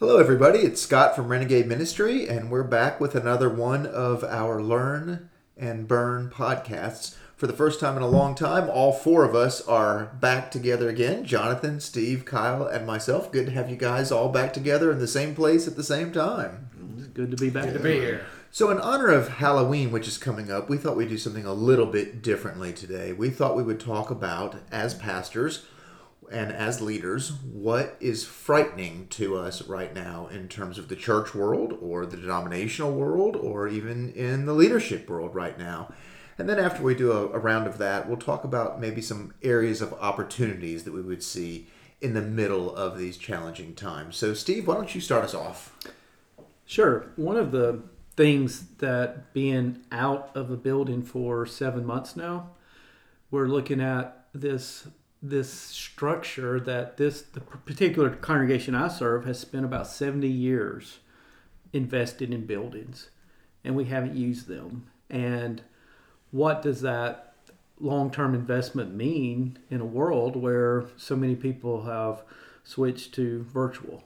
Hello, everybody. It's Scott from Renegade Ministry, and we're back with another one of our Learn and Burn podcasts. For the first time in a long time, all four of us are back together again Jonathan, Steve, Kyle, and myself. Good to have you guys all back together in the same place at the same time. It's good to be back. Good to be here. So, in honor of Halloween, which is coming up, we thought we'd do something a little bit differently today. We thought we would talk about, as pastors, and as leaders, what is frightening to us right now in terms of the church world or the denominational world or even in the leadership world right now. And then after we do a, a, round of that, we'll talk about maybe some areas of opportunities that we would see in the middle of these challenging times. So, Steve, why don't you start us off? Sure. One of the things that being out of a building for seven months now, we're looking at this this structure that this the particular congregation I serve has spent about 70 years invested in buildings and we haven't used them. And what does that long-term investment mean in a world where so many people have switched to virtual?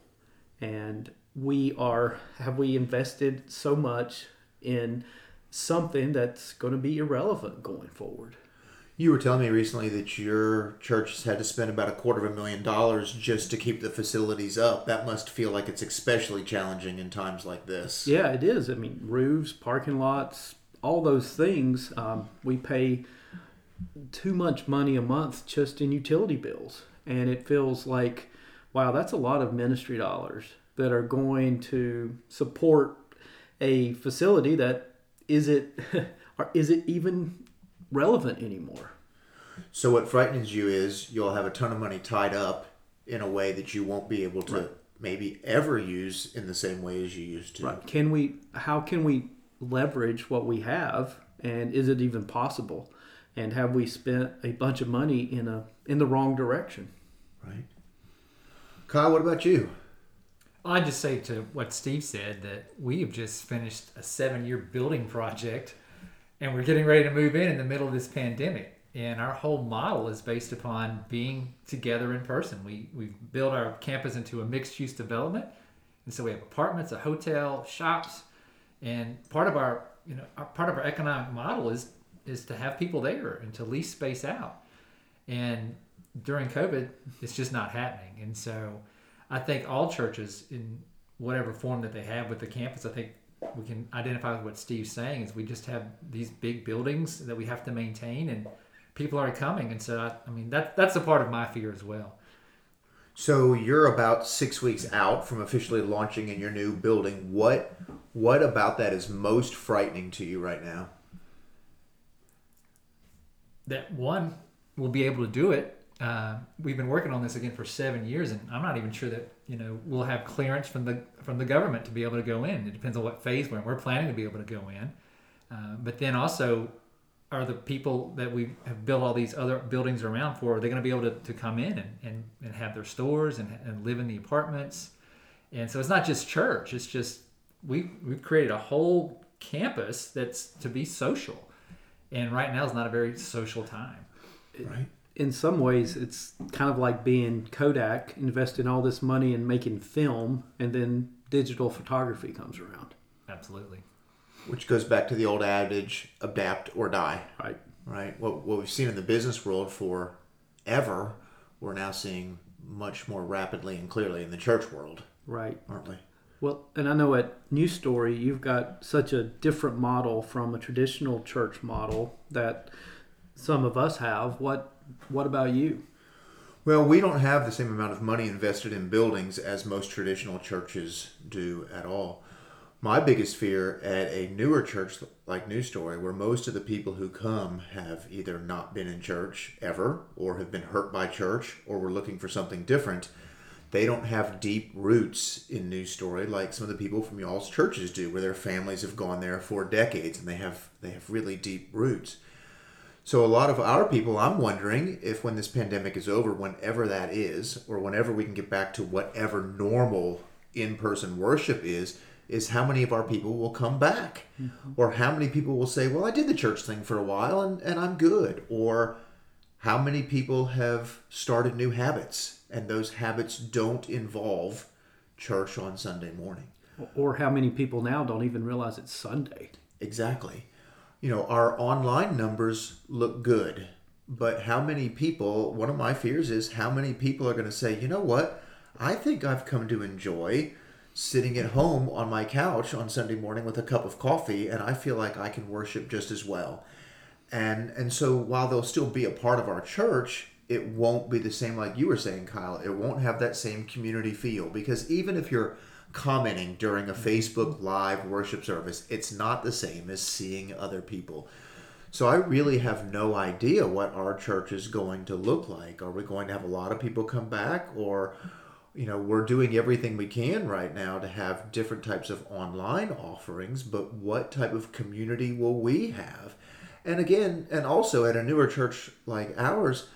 And we are have we invested so much in something that's going to be irrelevant going forward you were telling me recently that your church has had to spend about a quarter of a million dollars just to keep the facilities up. That must feel like it's especially challenging in times like this. Yeah, it is. I mean, roofs, parking lots, all those things. Um, we pay too much money a month just in utility bills. And it feels like, wow, that's a lot of ministry dollars that are going to support a facility that is it is it even relevant anymore. So what frightens you is you'll have a ton of money tied up in a way that you won't be able to right. maybe ever use in the same way as you used to. Right. Can we how can we leverage what we have and is it even possible? And have we spent a bunch of money in a in the wrong direction? Right. Kyle, what about you? I'd just say to what Steve said that we have just finished a seven year building project and we're getting ready to move in in the middle of this pandemic. And our whole model is based upon being together in person. We we built our campus into a mixed use development. And so we have apartments a hotel shops. And part of our you know our, part of our economic model is is to have people there and to lease space out. And during covid it's just not happening. And so i think all churches in whatever form that they have with the campus i think we can identify with what Steve's saying is we just have these big buildings that we have to maintain and people are coming. And so I, I mean that that's a part of my fear as well. So you're about six weeks out from officially launching in your new building. What what about that is most frightening to you right now? That one will be able to do it uh, we've been working on this again for seven years, and I'm not even sure that you know we'll have clearance from the from the government to be able to go in. It depends on what phase we're in. We're planning to be able to go in, uh, but then also are the people that we have built all these other buildings around for are they going to be able to, to come in and, and, and have their stores and, and live in the apartments? And so it's not just church it's just we we've created a whole campus that's to be social. And right now is not a very social time. Right in some ways, it's kind of like being Kodak, investing all this money in making film, and then digital photography comes around. Absolutely. Which goes back to the old adage adapt or die. Right. Right. What, what we've seen in the business world for ever, we're now seeing much more rapidly and clearly in the church world. Right. Aren't we? Well, and I know at New Story, you've got such a different model from a traditional church model that some of us have. What what about you? Well, we don't have the same amount of money invested in buildings as most traditional churches do at all. My biggest fear at a newer church like New Story, where most of the people who come have either not been in church ever, or have been hurt by church, or were looking for something different, they don't have deep roots in New Story like some of the people from y'all's churches do, where their families have gone there for decades and they have they have really deep roots. So a lot of our people, I'm wondering if when this pandemic is over, whenever that is, or whenever we can get back to whatever normal in-person worship is, is how many of our people will come back, mm-hmm. or how many people will say, "Well, I did the church thing for a while and and I'm good," or how many people have started new habits and those habits don't involve church on Sunday morning. Or how many people now don't even realize it's Sunday? Exactly. You know, our online numbers look good, but how many people, one of my fears is how many people are going to say, you know what, I think I've come to enjoy sitting at home on my couch on Sunday morning with a cup of coffee, and I feel like I can worship just as well. And, and so while they'll still be a part of our church, it won't be the same like you were saying, Kyle. It won't have that same community feel because even if you're commenting during a mm-hmm. Facebook Live worship service, it's not the same as seeing other people. So I really have no idea what our church is going to look like. Are we going to have a lot of people come back or you know, we're doing everything we can right now to have different types of online offerings, but what type of community will we have? And again, and also at a newer church like ours,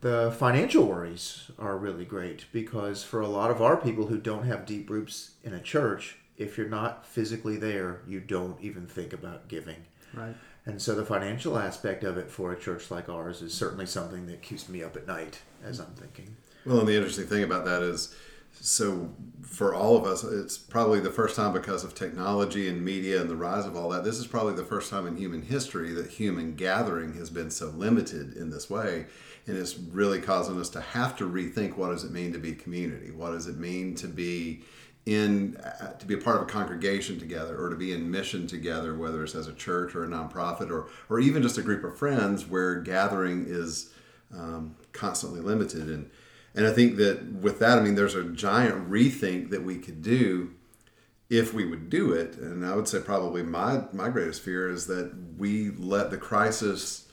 the financial worries are really great because for a lot of our people who don't have deep roots in a church, if you're not physically there, you don't even think about giving. Right. And so the financial aspect of it for a church like ours is certainly something that keeps me up at night as I'm thinking. Well, and the interesting thing about that is so for all of us, it's probably the first time because of technology and media and the rise of all that. This is probably the first time in human history that human gathering has been so limited in this way and it's really causing us to have to rethink what does it mean to be community what does it mean to be in uh, to be a part of a congregation together or to be in mission together whether it's as a church or a nonprofit or or even just a group of friends where gathering is um, constantly limited and and I think that with that I mean there's a giant rethink that we could do if we would do it. And I would say probably my my greatest fear is that we let the crisis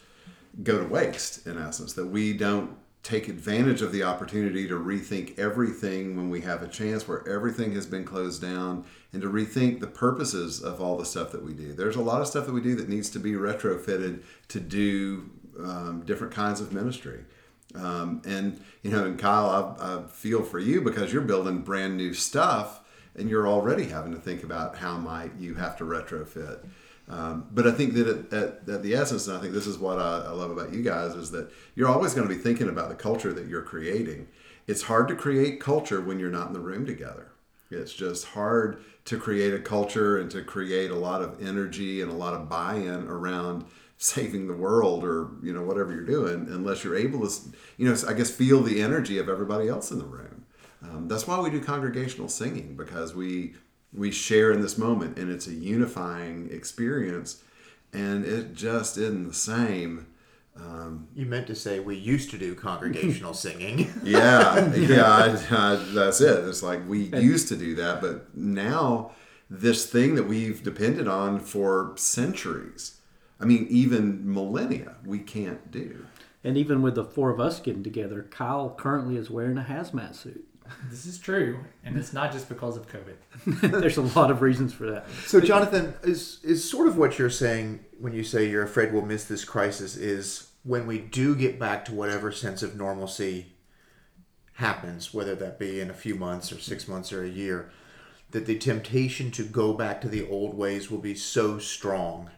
go to waste in essence that we don't take advantage of the opportunity to rethink everything when we have a chance where everything has been closed down and to rethink the purposes of all the stuff that we do. There's a lot of stuff that we do that needs to be retrofitted to do um, different kinds of ministry um, and you know and kyle I, I feel for you because you're building brand new stuff and you're already having to think about how might you have to retrofit um, but I think that at, at, at, the essence, and I think this is what I, I, love about you guys, is that you're always going to be thinking about the culture that you're creating. It's hard to create culture when you're not in the room together. It's just hard to create a culture and to create a lot of energy and a lot of buy-in around saving the world or you know whatever you're doing unless you're able to you know i guess feel the energy of everybody else in the room. Um, that's why we do congregational singing because we we share in this moment and it's a unifying experience and it just isn't the same um, you meant to say we used to do congregational singing. Yeah yeah I, I, that's it. It's like we used to do that but now this thing that we've depended on for centuries i mean even millennia we can't do and even with the four of us getting together kyle currently is wearing a hazmat suit this is true, and it's not just because of COVID. There's a lot of reasons for that. So, Jonathan, is is sort of what you're saying when you say you're afraid we'll miss this crisis is when we do get back to whatever sense of normalcy happens, whether that be in a few months or six months or a year, that the temptation to go back to the old ways will be so strong.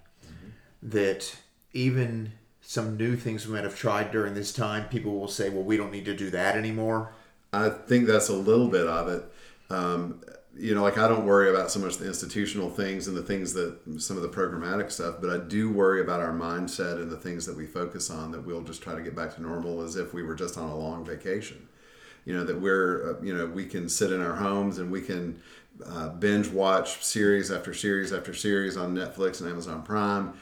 That even some new things we might have tried during this time, people will say, well, we don't need to do that anymore. I think that's a little bit of it. Um, you know, like I don't worry about so much the institutional things and the things that some of the programmatic stuff, but I do worry about our mindset and the things that we focus on that we'll just try to get back to normal as if we were just on a long vacation. You know, that we're, uh, you know, we can sit in our homes and we can uh, binge watch series after series after series on Netflix and Amazon Prime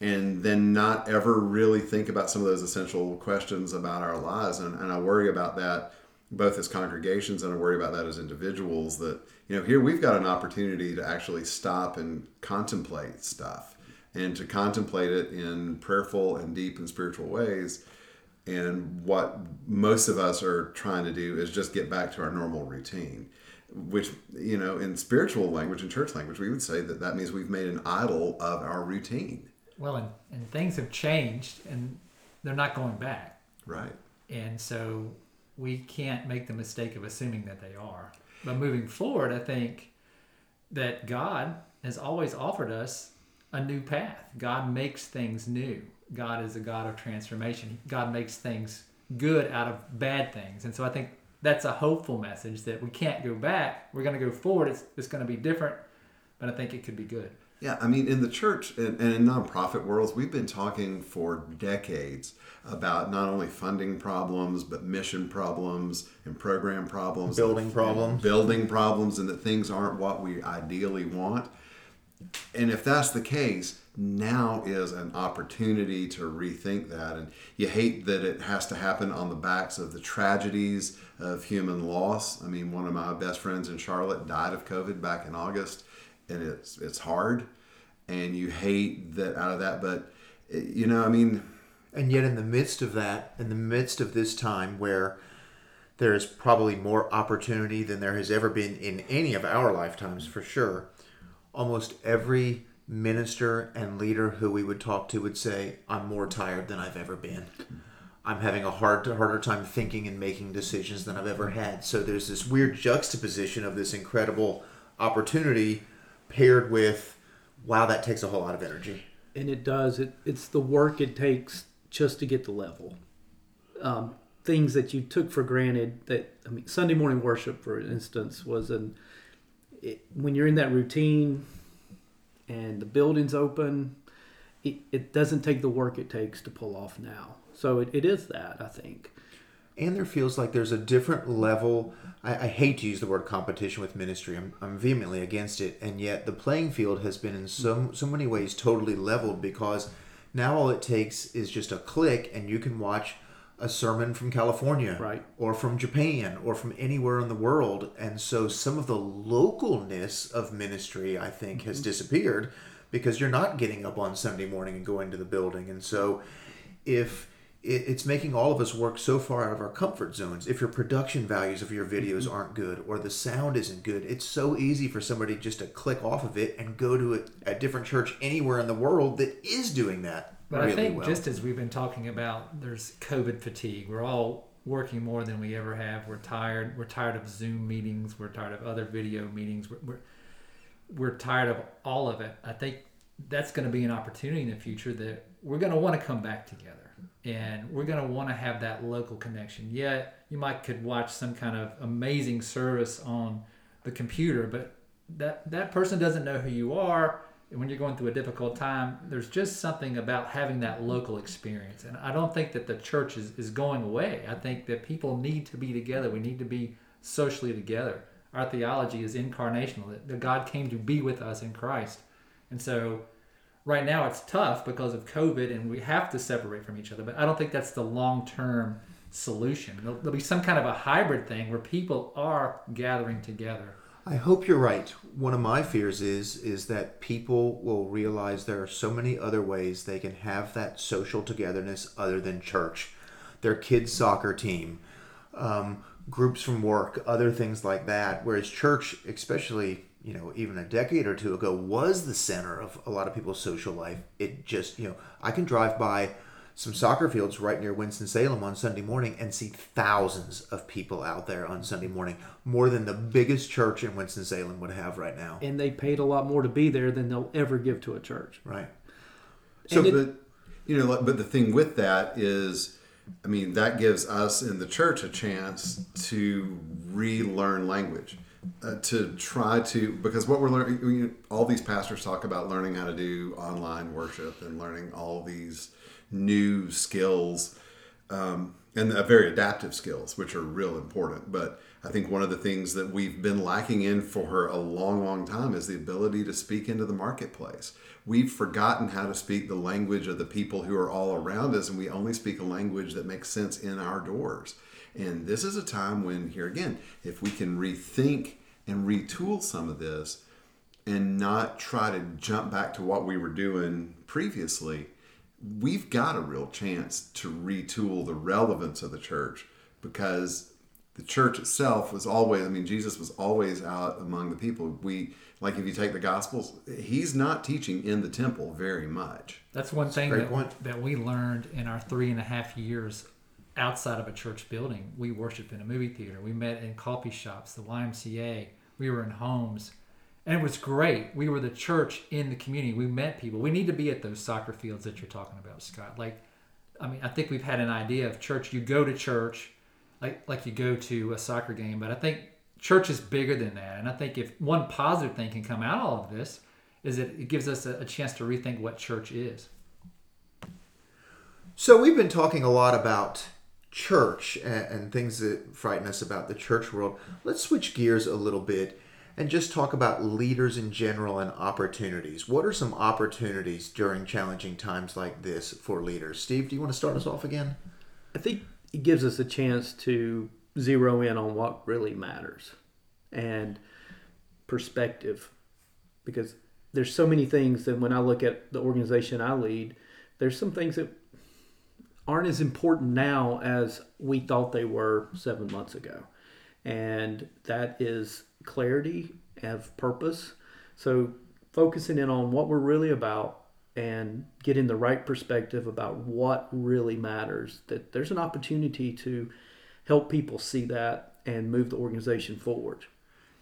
and then not ever really think about some of those essential questions about our lives. And, and I worry about that both as congregations and I worry about that as individuals that you know here we've got an opportunity to actually stop and contemplate stuff and to contemplate it in prayerful and deep and spiritual ways and what most of us are trying to do is just get back to our normal routine which you know in spiritual language and church language we would say that that means we've made an idol of our routine well and, and things have changed and they're not going back right and so we can't make the mistake of assuming that they are. But moving forward, I think that God has always offered us a new path. God makes things new. God is a God of transformation. God makes things good out of bad things. And so I think that's a hopeful message that we can't go back. We're going to go forward. It's, it's going to be different, but I think it could be good. Yeah, I mean, in the church and, and in nonprofit worlds, we've been talking for decades about not only funding problems, but mission problems and program problems, Building problems. building problems, and that things aren't what we ideally want. And if that's the case, now is an opportunity to rethink that. And you hate that it has to happen on the backs of the tragedies of human loss. I mean, one of my best friends in Charlotte died of COVID back in August, and it's it's hard, and you hate that out of that. But eh, you know, I mean, And yet, in the midst of that, in the midst of this time where there is probably more opportunity than there has ever been in any of our lifetimes, for sure, almost every minister and leader who we would talk to would say, I'm more tired than I've ever been. I'm having a hard, harder time thinking and making decisions than I've ever had. So there's this weird juxtaposition of this incredible opportunity paired with, wow, that takes a whole lot of energy. and it does. It it's the work it takes just to get the level. Um, things that you took for granted that i mean sunday morning worship for instance was an it, when you're in that routine and the building's open it, it doesn't take the work it takes to pull off now. So it, it is that i think and there feels like there's a different level I, I hate to use the word competition with ministry I'm, I'm vehemently against it and yet the playing field has been in so so many ways totally leveled because now all it takes is just a click and you can watch a sermon from California Right. or from Japan or from anywhere in the world. And so some of the localness of ministry I think has mm-hmm. disappeared because you're not getting up on Sunday morning and going to the building. And so if it's making all of us work so far out of our comfort zones. If your production values of your videos mm-hmm. aren't good or the sound isn't good, it's so easy for somebody just to click off of it and go to a, a different church anywhere in the world that is doing that But really I think well. just as we've been talking about, there's COVID fatigue. We're all working more than we ever have. We're tired. We're tired of Zoom meetings. We're tired of other video meetings. We're, we're, we're tired of all of it. I think that's going to be an opportunity in the future that we're going to want to come back together and we're going to want to have that local connection. Yeah, you might could watch some kind of amazing service on the computer, but that that person doesn't know who you are and when you're going through a difficult time there's just something about having that local experience and i don't think that the church is, is going away. I think that people need to be together. We need to be socially together. Our theology is incarnational that, that god came to be with us in christ and so right now it's tough because of covid and we have to separate from each other but i don't think that's the long-term solution there'll, there'll be some kind of a hybrid thing where people are gathering together I hope you're right. One of my fears is is that people will realize there are so many other ways they can have that social togetherness other than church. Their kids' soccer team, um, groups from work, other things like that. Whereas church, especially you know even a decade or two ago, was the center of a lot of people's social life. It just you know I can drive by some soccer fields right near Winston-Salem on Sunday morning and see thousands of people out there on Sunday morning, more than the biggest church in Winston-Salem would have right now. and they paid a lot more to be there than they'll ever give to a church Right. So, it- but you know, but the thing with that is, I mean, that gives us in the church a chance to relearn language, uh, to try to because what we're learning, we, all these pastors talk about learning how to do online worship and learning all these new skills. Um, and very adaptive skills, which are real important. But I think one of the things that we've been lacking in for a long, long time is the ability to speak into the marketplace. We've forgotten how to speak the language of the people who are all around us, and we only speak a language that makes sense in our doors. And this is a time when, here again, if we can rethink and retool some of this and not try to jump back to what we were doing previously, we've got a real chance to retool the relevance of the church because the church itself was always i mean jesus was always out among the people we like if you take the gospels he's not teaching in the temple very much That's one thing that, point. that we learned in our three and a half years outside of a church building. We worshiped in a movie theater. We met in coffee shops, the YMCA. We were in homes. And it was great. We were the church in the community. We met people. We need to be at those soccer fields that you're talking about, Scott. Like, I mean, I think we've had an idea of church. You go to church like like you go to a soccer game, but I think church is bigger than that. And I think if one positive thing can come out of all of this is that it gives us a, a chance to rethink what church is. So we've been talking a lot about church and, and, things that frighten us about the church world. Let's switch gears a little bit and just talk about leaders in general and opportunities. What are some opportunities during challenging times like this for leaders? Steve, do you want to start us off again? I think it gives us a chance to zero in on what really matters and perspective because there's so many things that when I look at the organization I lead, there's some things that aren't as important now as we thought they were seven months ago. And that is clarity of purpose. So focusing in on what we're really about and getting the right perspective about what really matters. That there's an opportunity to help people see that and move the organization forward.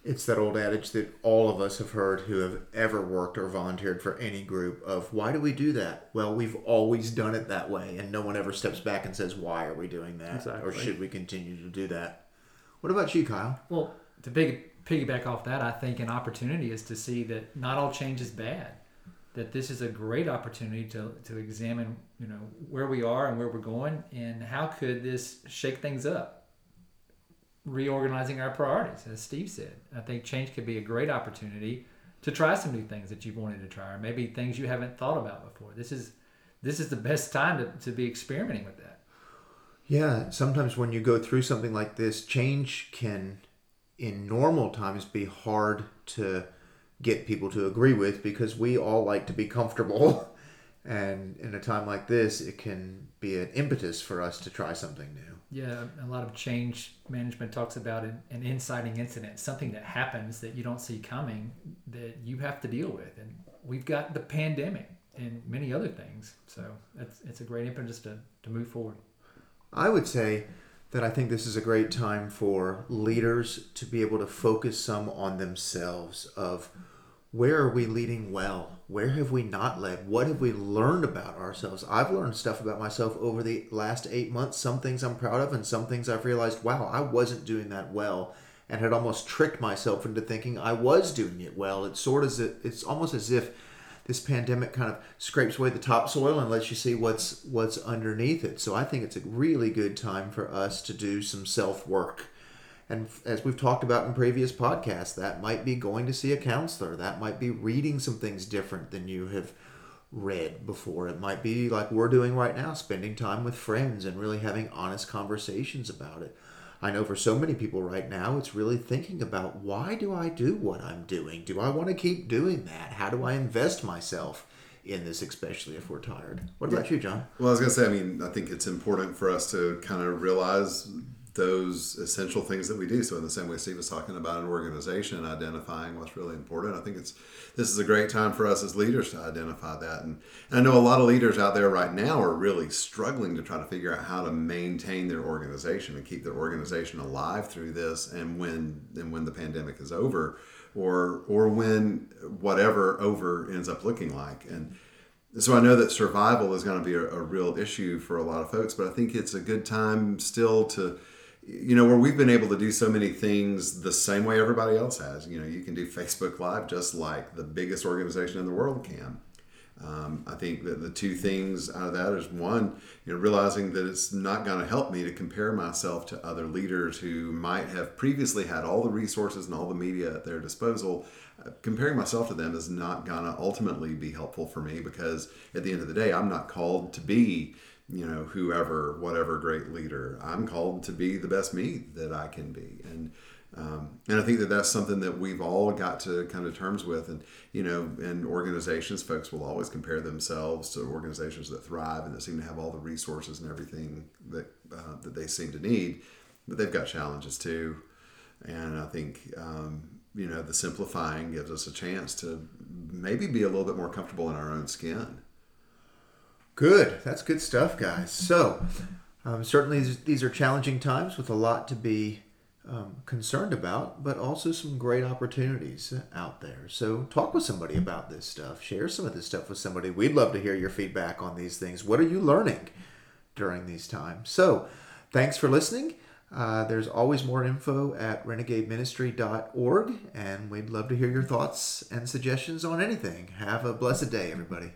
It's that old adage that all of us have heard who have ever worked or volunteered for any group of why do we do that? Well, we've always done it that way, and no one ever steps back and says, why are we doing that? Exactly. Or should we continue to do that? What about you, Kyle? Well, to big, piggyback off that, I think an opportunity is to see that not all change is bad. That this is a great opportunity to, to examine, you know, where we are and where we're going, and how could this shake things up reorganizing our priorities, as Steve said. I think change could be a great opportunity to try some new things that you've wanted to try, or maybe things you haven't thought about before. This is this is the best time to, to be experimenting with that. Yeah, sometimes when you go through something like this, change can, in normal times, be hard to get people to agree with because we all like to be comfortable. And in a time like this, it can be an impetus for us to try something new. Yeah, a lot of change management talks about an, an inciting incident, something that happens that you don't see coming that you have to deal with. And we've got the pandemic and many other things. So it's, it's a great impetus to, to move forward. I would say that I think this is a great time for leaders to be able to focus some on themselves of where are we leading well? Where have we not led? What have we learned about ourselves? I've learned stuff about myself over the last eight months. Some things I'm proud of, and some things I've realized, wow, I wasn't doing that well, and had almost tricked myself into thinking I was doing it well. It's sort of it's almost as if this pandemic kind of scrapes away the topsoil and lets you see what's what's underneath it. So I think it's a really good time for us to do some self work and as we've talked about in previous podcasts, that might be going to see a counselor. That might be reading some things different than you have read before. It might be like we're doing right now, spending time with friends and really having honest conversations about it. I know for so many people right now, it's really thinking about why do I do what I'm doing? Do I want to keep doing that? How do I invest myself? in this, especially if we're tired. What about you, John? Well, I was going to say, I mean, I think it's important for us to kind of realize those essential things that we do. So in the same way Steve was talking about an organization identifying what's really important, I think it's this is a great time for us as leaders to identify that. And, and I know a lot of leaders out there right now are really struggling to try to figure out how to maintain their organization and keep their organization alive through this and when and when the pandemic is over or or when whatever over ends up looking like. And so I know that survival is going to be a, a real issue for a lot of folks, but I think it's a good time still to you know where we've been able to do so many things the same way everybody else has. You know you can do facebook live just like the biggest organization in the world can. Um, i think that the two things out of that is one you know realizing that it's not going to help me to compare myself to other leaders who might have previously had all the resources and all the media at their disposal. Uh, comparing myself to them is not going to ultimately be helpful for me because at the end of the day i'm not called to be you know whoever whatever great leader i'm called to be the best me that i can be. And um, and i think that that's something that we've all got to come to terms with. And you know in organizations folks will always compare themselves to organizations that thrive and that seem to have all the resources and everything that uh, that they seem to need. But they've got challenges too. And i think um, you know the simplifying gives us a chance to maybe be a little bit more comfortable in our own skin Good. That's good stuff, guys. So, um, certainly these are challenging times with a lot to be um, concerned about, but also some great opportunities out there. So, talk with somebody about this stuff. Share some of this stuff with somebody. We'd love to hear your feedback on these things. What are you learning during these times? So, thanks for listening. Uh, there's always more info at renegadeministry.org, and we'd love to hear your thoughts and suggestions on anything. Have a blessed day, everybody.